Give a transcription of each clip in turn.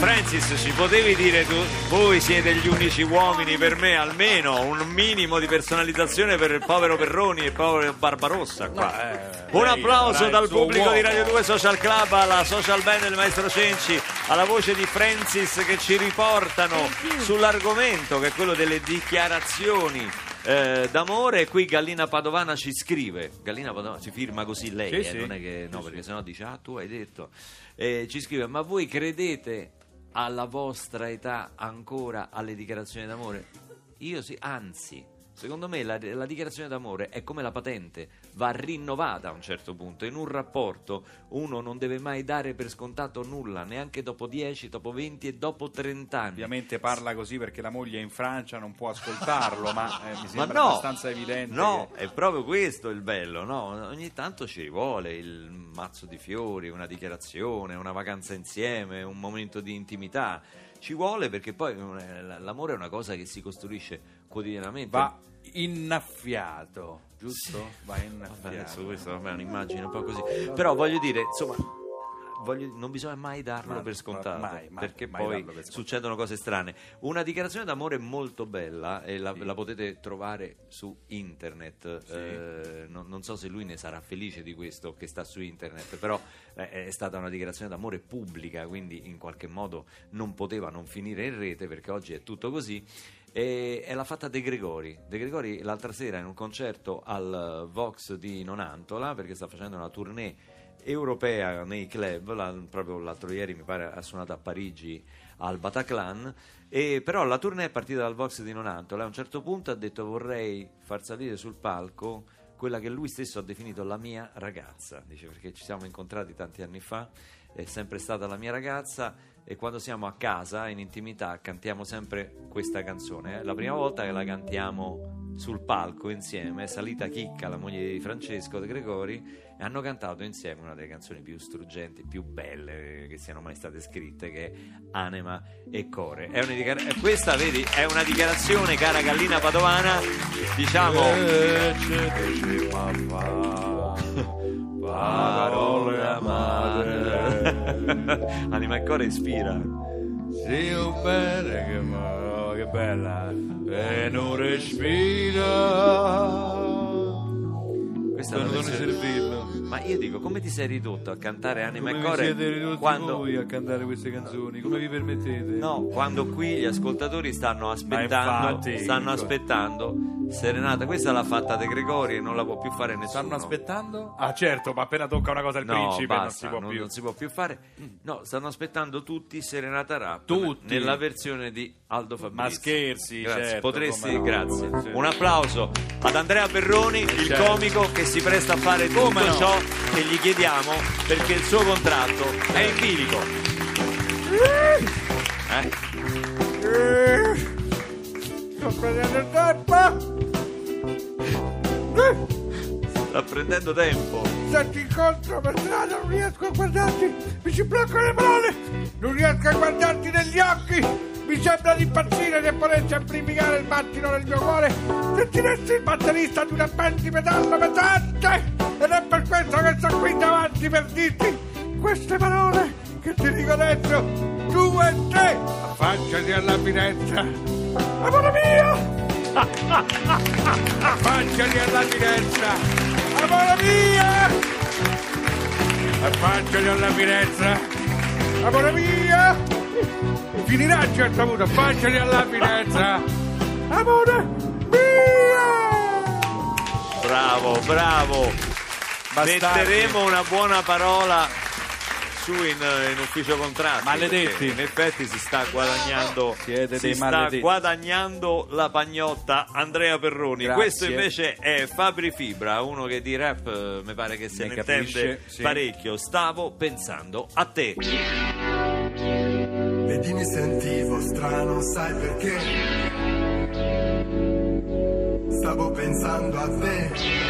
Francis, ci potevi dire tu, voi siete gli unici uomini per me, almeno un minimo di personalizzazione per il povero Perroni e il povero Barbarossa qua. Un lei applauso dal pubblico di uomo. Radio 2 Social Club alla social band del maestro Cenci, alla voce di Francis che ci riportano sull'argomento che è quello delle dichiarazioni eh, d'amore. Qui Gallina Padovana ci scrive, Gallina Padovana ci firma così lei, Sì, eh, sì. non è che no, perché sennò dice ah tu hai detto. Eh, ci scrive ma voi credete alla vostra età ancora alle dichiarazioni d'amore? Io sì, anzi, secondo me la, la dichiarazione d'amore è come la patente, va rinnovata a un certo punto. In un rapporto uno non deve mai dare per scontato nulla, neanche dopo 10, dopo 20 e dopo 30 anni. Ovviamente parla così perché la moglie è in Francia, non può ascoltarlo, ma eh, mi Ma sembra no, abbastanza evidente. no, che- è proprio questo il bello, no? Ogni tanto ci vuole il mazzo di fiori, una dichiarazione, una vacanza insieme, un momento di intimità. Ci vuole perché poi eh, l'amore è una cosa che si costruisce quotidianamente. Va innaffiato, giusto? Va Vabbè, innaffiato. adesso questo vabbè, è un'immagine un po' così. Però voglio dire, insomma, voglio- non bisogna mai darlo Ma- per scontato, mai, mai, perché mai poi per succedono cose strane. Una dichiarazione d'amore molto bella e la, Sì. la potete trovare su internet. Sì. Eh, non, non so se lui ne sarà felice di questo che sta su internet, però eh, è stata una dichiarazione d'amore pubblica, quindi in qualche modo non poteva non finire in rete perché oggi è tutto così. E, e l'ha fatta De Gregori. De Gregori l'altra sera in un concerto al Vox di Nonantola, perché sta facendo una tournée europea nei club, la- proprio l'altro ieri mi pare ha suonato a Parigi al Bataclan, e però la tournée è partita dal Vox di Nonantola. A un certo punto ha detto vorrei far salire sul palco quella che lui stesso ha definito la mia ragazza, dice perché ci siamo incontrati tanti anni fa, è sempre stata la mia ragazza e quando siamo a casa in intimità cantiamo sempre questa canzone. La prima volta che la cantiamo sul palco insieme, è salita Chicca, la moglie di Francesco De Gregori, e hanno cantato insieme una delle canzoni più struggenti, più belle che siano mai state scritte, che è Anima e Core. È una dichiara- eh, questa, vedi, è una dichiarazione, cara Gallina Padovana, diciamo... Parole amare. Anima e Core ispira. Sì, un bene che, ma- che bella. E non respira. Questa è non versione-. Ma io dico, come ti sei ridotto a cantare Anima Come e Core siete ridotti quando... voi a cantare queste canzoni? Come vi permettete? No, quando qui gli ascoltatori stanno aspettando, infatti, stanno aspettando Serenata, questa l'ha fatta De Gregori e non la può più fare nessuno. Stanno aspettando? Ah, certo, ma appena tocca una cosa il No, principe basta, non si può non, più. non si può più fare. No, stanno aspettando tutti Serenata Rap Tutti? nella versione di Aldo Fabrizi. Ma scherzi, Grazie, certo, potresti, come no, grazie. come-. Un applauso ad Andrea Perroni, il certo. comico che si presta a fare tutto Come no? ciò che gli chiediamo perché il suo contratto è in bilico. Eh? Sto prendendo tempo! Sta prendendo tempo. Se ti incontro per strada non riesco a guardarti, mi si bloccano le parole, non riesco a guardarti negli occhi, mi sembra di impazzire che volessi amplificare il battito del mio cuore, sentiresti il batterista di una band di metallo pesante, questo che sto qui davanti per dirti queste parole che ti dico adesso, tu e te, affacciati alla finestra, amore mio! Affacciati alla finestra, amore mio! Affacciati alla finestra, amore mio! Finirà a un certo punto, affacciati alla finestra, amore mio! Bravo, bravo. Bastardi. Metteremo una buona parola su in, in ufficio contratti. Maledetti. In effetti si sta guadagnando, Siete si dei sta maledetti. guadagnando la pagnotta Andrea Perroni. Grazie. Questo invece è Fabri Fibra, uno che di rap eh, mi pare che se Ne ne, capisce, intende sì. parecchio. Stavo pensando a te. Vedi mi sentivo strano, sai perché? Stavo pensando a te.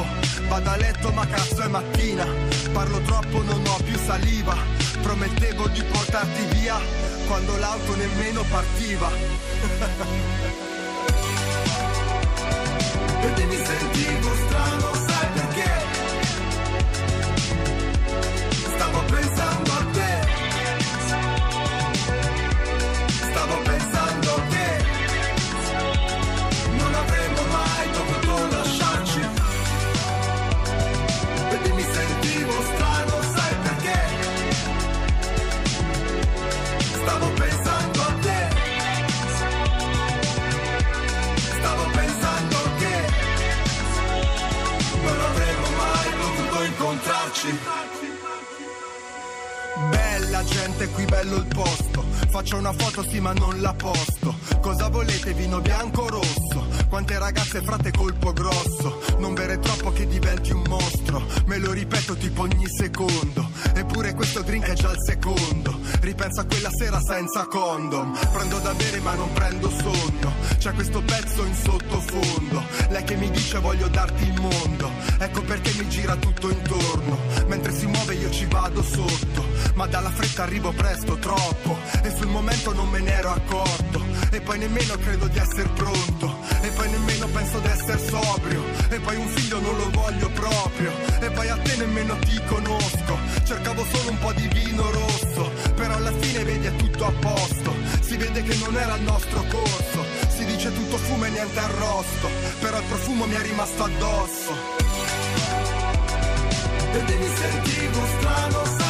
cattivo. Vado a letto ma cazzo è mattina, parlo troppo non ho più saliva. Promettevo di portarti via, quando l'auto nemmeno partiva. ma non la posto. Cosa volete, vino bianco o rosso? Quante ragazze frate colpo grosso. Non bere troppo che diventi un mostro. Me lo ripeto tipo ogni secondo. Eppure questo drink è già il secondo. Ripenso a quella sera senza condom. Prendo da bere ma non prendo sonno. C'è questo pezzo in sottofondo. Lei che mi dice voglio darti il mondo. Ecco perché mi gira tutto intorno. Mentre si muove io ci vado sotto. Ma dalla fretta arrivo presto, troppo. E sul momento non me ne ero accorto. E poi nemmeno credo di essere pronto. E poi nemmeno penso di essere sobrio. E poi un figlio non lo voglio proprio. E poi a te nemmeno ti conosco. Cercavo solo un po' di vino rosso. Però alla fine vedi è tutto a posto. Si vede che non era il nostro corso. Si dice tutto fumo e niente arrosto. Però il profumo mi è rimasto addosso. Vedi mi sentivo strano, sai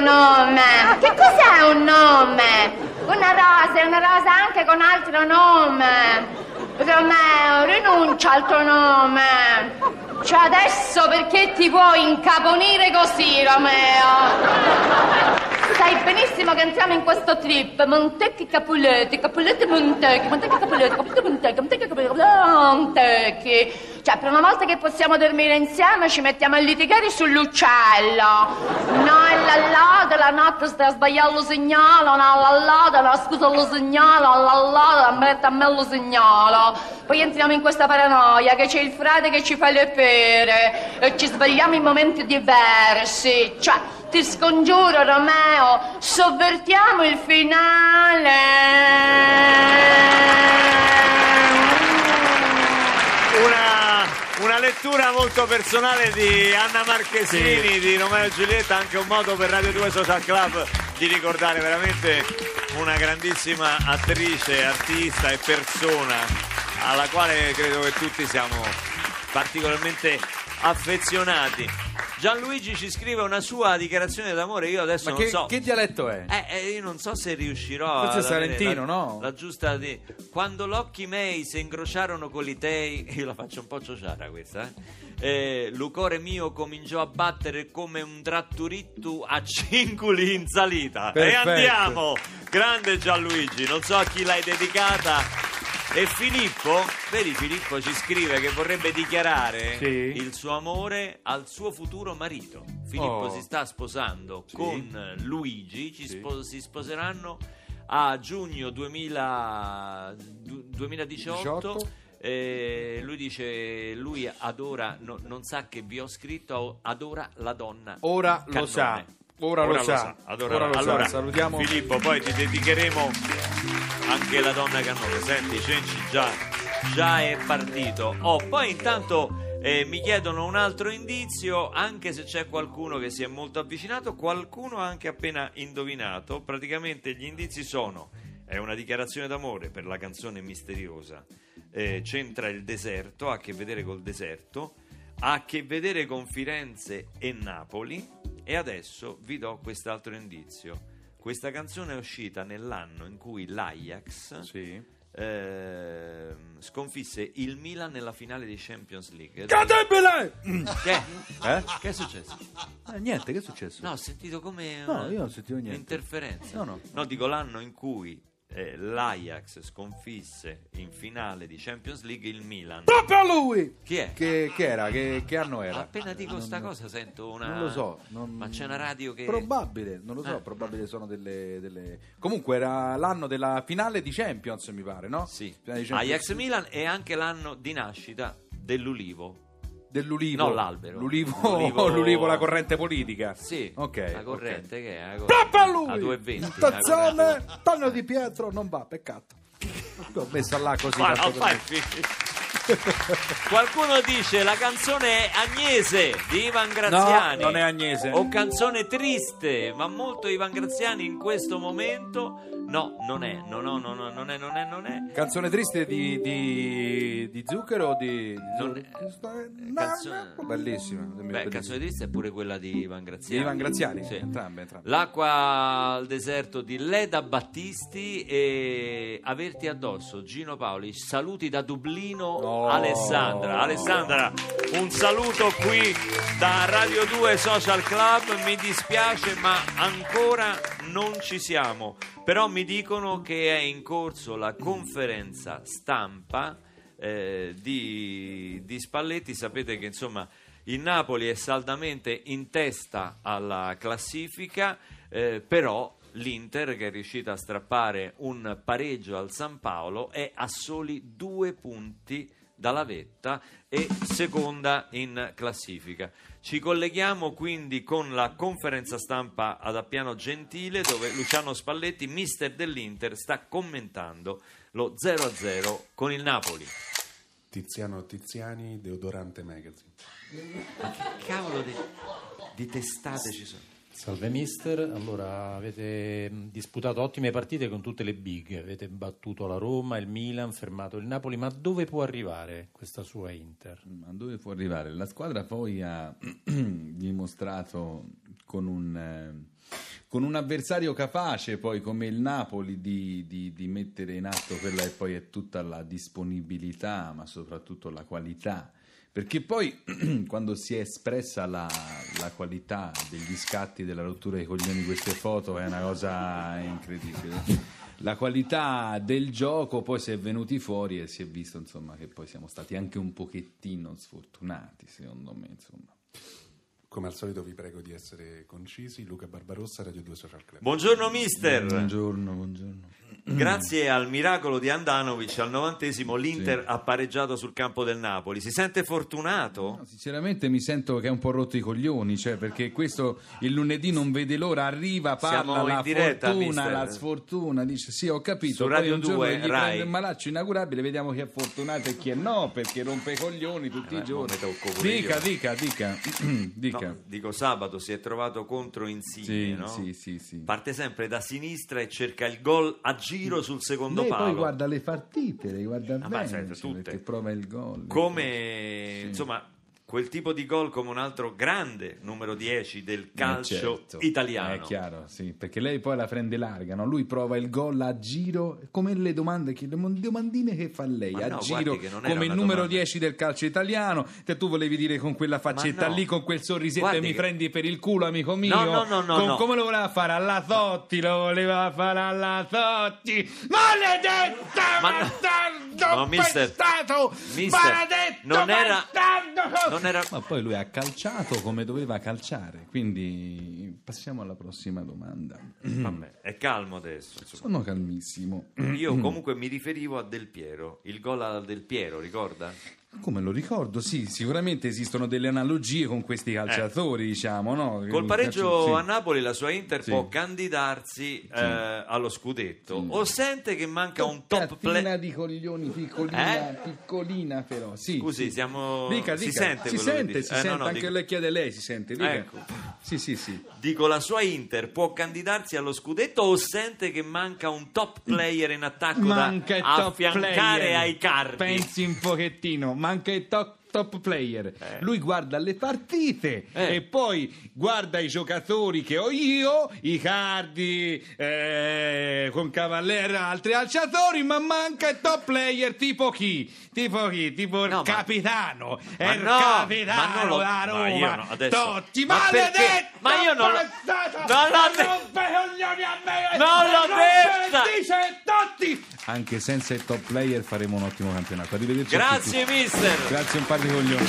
nome. Che cos'è un nome? Una rosa è una rosa anche con altro nome. Romeo, rinuncia al tuo nome. Cioè adesso perché ti vuoi incaponire così, Romeo? sai benissimo che entriamo in questo trip. Montecchi Capuletti, Capuletti Montecchi, Montecchi Capuletti, Capuletti Montecchi, Montecchi Capuletti, Montecchi. Cioè, per una volta che possiamo dormire insieme ci mettiamo a litigare sull'uccello. No, e l'allado, la notte stai a sbagliare lo segnale, no, l'allado, no, scusa lo segnale, l'allado, mette a me lo segnale. Poi entriamo in questa paranoia che c'è il frate che ci fa le pere e ci svegliamo in momenti diversi. Cioè, ti scongiuro, Romeo, sovvertiamo il finale. Una, una lettura molto personale di Anna Marchesini, di Romeo e Giulietta, anche un modo per Radio 2 Social Club di ricordare veramente una grandissima attrice, artista e persona alla quale credo che tutti siamo particolarmente affezionati. Gianluigi ci scrive una sua dichiarazione d'amore, io adesso Ma non che, so... che dialetto è? Eh, eh, io non so se riuscirò Forse avere salentino, la, no? la giusta di... quando l'occhi miei si incrociarono con i tei io la faccio un po' ciociara questa eh? Eh, l'ucore mio cominciò a battere come un tratturittu a cinculi in salita e Perfetto. andiamo grande Gianluigi non so a chi l'hai dedicata e Filippo, vedi Filippo ci scrive che vorrebbe dichiarare Sì. il suo amore al suo futuro marito. Filippo Oh. si sta sposando Sì. con Luigi, ci Sì. spo- si sposeranno a giugno 2000 du- 2018. 18. Eh, lui dice, lui adora, no- non sa che vi ho scritto, adora la donna. Ora lo cannone. sa. Ora, lo sa. Adora- Ora lo sa. allora, Salutiamo. Filippo, poi ti dedicheremo anche la donna cannone. Senti, Cenci già, già è partito. Oh, poi intanto eh, mi chiedono un altro indizio, anche se c'è qualcuno che si è molto avvicinato, qualcuno ha anche appena indovinato. Praticamente gli indizi sono: è una dichiarazione d'amore per la canzone misteriosa. eh, c'entra il deserto, ha a che vedere col deserto, ha a che vedere con Firenze e Napoli. E adesso vi do quest'altro indizio. Questa canzone è uscita nell'anno in cui l'Ajax Sì. ehm, sconfisse il Milan nella finale di Champions League. Cadebile! Che? Eh? Che è successo? Eh, niente, che è successo? No, ho sentito come No, una- io non sentivo niente. Interferenza. No, no. dico l'anno in cui eh, l'Ajax sconfisse in finale di Champions League il Milan. Proprio a lui! Chi è? Che, che era? Che, che anno era? Appena dico Non- sta cosa sento una... Non lo so. non- Ma c'è una radio che... Probabile, non lo so, Eh. probabile sono delle, delle- Comunque era l'anno della finale di Champions, mi pare, no? Sì. Finale di Champions. Ajax Milan è anche l'anno di nascita dell'ulivo. Dell'ulivo. No, l'albero. L'ulivo, L'ulivo- l'ulivo, la corrente politica. Sì, Ok, la corrente ok. che è? La corrente. lui! A 2,20. la Tazzone. Tonio di Pietro, non va, peccato. L'ho messa là così. Ma tanto no, per fai Qualcuno dice la canzone è Agnese di Ivan Graziani. No, non è Agnese. O canzone triste, ma molto Ivan Graziani in questo momento. No, non è, no, no, no, no, non è, non è, non è. Canzone triste di, di, di Zucchero o di... di Non è- canzone- Bellissima. Beh, canzone triste è pure quella di Ivan Di Graziani. Ivan Graziani? Sì. Entrambe, entrambe. L'acqua al deserto di Leda Battisti e averti addosso Gino Paoli. Saluti da Dublino Oh. Alessandra. Alessandra, un saluto qui da Radio 2 Social Club. Mi dispiace, ma ancora non ci siamo. Però mi dicono che è in corso la conferenza stampa eh, di, di Spalletti. Sapete che insomma il Napoli è saldamente in testa alla classifica, eh, però l'Inter, che è riuscita a strappare un pareggio al San Paolo, è a soli due punti dalla vetta e seconda in classifica. Ci colleghiamo quindi con la conferenza stampa ad Appiano Gentile dove Luciano Spalletti, mister dell'Inter, sta commentando lo 0-0 con il Napoli. Tiziano Tiziani, Deodorante Magazine. Ma che cavolo di, di testate ci sono? Salve mister, allora avete mh, disputato ottime partite con tutte le big, avete battuto la Roma, il Milan, fermato il Napoli, ma dove può arrivare questa sua Inter? Ma dove può arrivare? La squadra poi ha dimostrato con un, eh, con un avversario capace poi come il Napoli di, di- di mettere in atto quella che poi è tutta la disponibilità ma soprattutto la qualità Perché poi quando si è espressa la, la qualità degli scatti della rottura dei coglioni di queste foto è una cosa incredibile. La qualità del gioco poi si è venuti fuori e si è visto insomma che poi siamo stati anche un pochettino sfortunati secondo me insomma. Come al solito vi prego di essere concisi. Luca Barbarossa, Radio 2 Social Club. Buongiorno mister. Buongiorno, buongiorno. Grazie al miracolo di Andanovic al novantesimo l'Inter ha pareggiato sul campo del Napoli. Si sente fortunato? No, sinceramente mi sento che è un po' rotto i coglioni, cioè perché questo il lunedì non vede l'ora, arriva, parla Siamo la diretta, fortuna, mister. la sfortuna, dice sì ho capito, Su poi Radio un giorno 2, gli Rai. prende il malaccio inaugurabile, vediamo chi è fortunato e chi è no, perché rompe i coglioni tutti Eh, i giorni. Dica, io. dica, dica, dica. No, dico sabato si è trovato contro Insigne, Sì, no? sì, sì, sì. Parte sempre da sinistra e cerca il gol a giro sul secondo Lei palo. poi guarda le partite, le guarda Ah, bene, certo, tutte. perché prova il gol. come insomma quel tipo di gol come un altro grande numero 10 del calcio Eh, certo. italiano. È chiaro, sì, perché lei poi la prende larga, no? lui prova il gol a giro, come le domande, che, le domandine che fa lei, Ma a no, giro, che come il numero domanda. 10 del calcio italiano, te tu volevi dire con quella faccetta no. lì, con quel sorrisetto Guardi e mi che- prendi per il culo, amico mio. No, no, no, no. Come lo voleva fare? Alla Totti, lo voleva fare alla Totti. Maledetta! Ma bastardo No, mister. pestato! Mister, Maledetto non era- bastardo! Non era- Ma poi lui ha calciato come doveva calciare, quindi passiamo alla prossima domanda. Vabbè, è calmo adesso. insomma. Sono calmissimo. Io comunque mi riferivo a Del Piero, il gol a Del Piero, ricorda? Come lo ricordo, sì, sicuramente esistono delle analogie con questi calciatori, diciamo, no? Eh. Col pareggio Calcio- sì. a Napoli la sua Inter Sì. può candidarsi eh, allo scudetto o sente che manca un top Cattina play di coglioni, piccolina, Eh? piccolina però, sì. Scusi, sì. siamo- Dica, si dica. sente si quello che sente, si Eh, no, sente, no, anche dico- le chiede lei, si sente, dica. Ecco. Sì, sì, sì. Dico, la sua Inter può candidarsi allo scudetto o sente che manca un top player in attacco Manca il da top affiancare player. ai cardi? Pensi un pochettino, manca il top, top player. Eh. Lui guarda le partite Eh. e poi guarda i giocatori che ho io, i cardi eh, con Cavallera altri calciatori, ma manca il top player tipo chi? Tipo chi? Tipo il No, ma- capitano. Ma il no, capitano ma non lo- da ma Roma. io no, adesso- Totti, ma maledetto! perché? Ma io non lo- bastardo! Non l'ho Ma de- rompe i coglioni a me! Non l'ho detta! Dice Totti! Anche senza il top player faremo un ottimo campionato. Arrivederci a tutti. Grazie mister! Grazie un par di coglioni.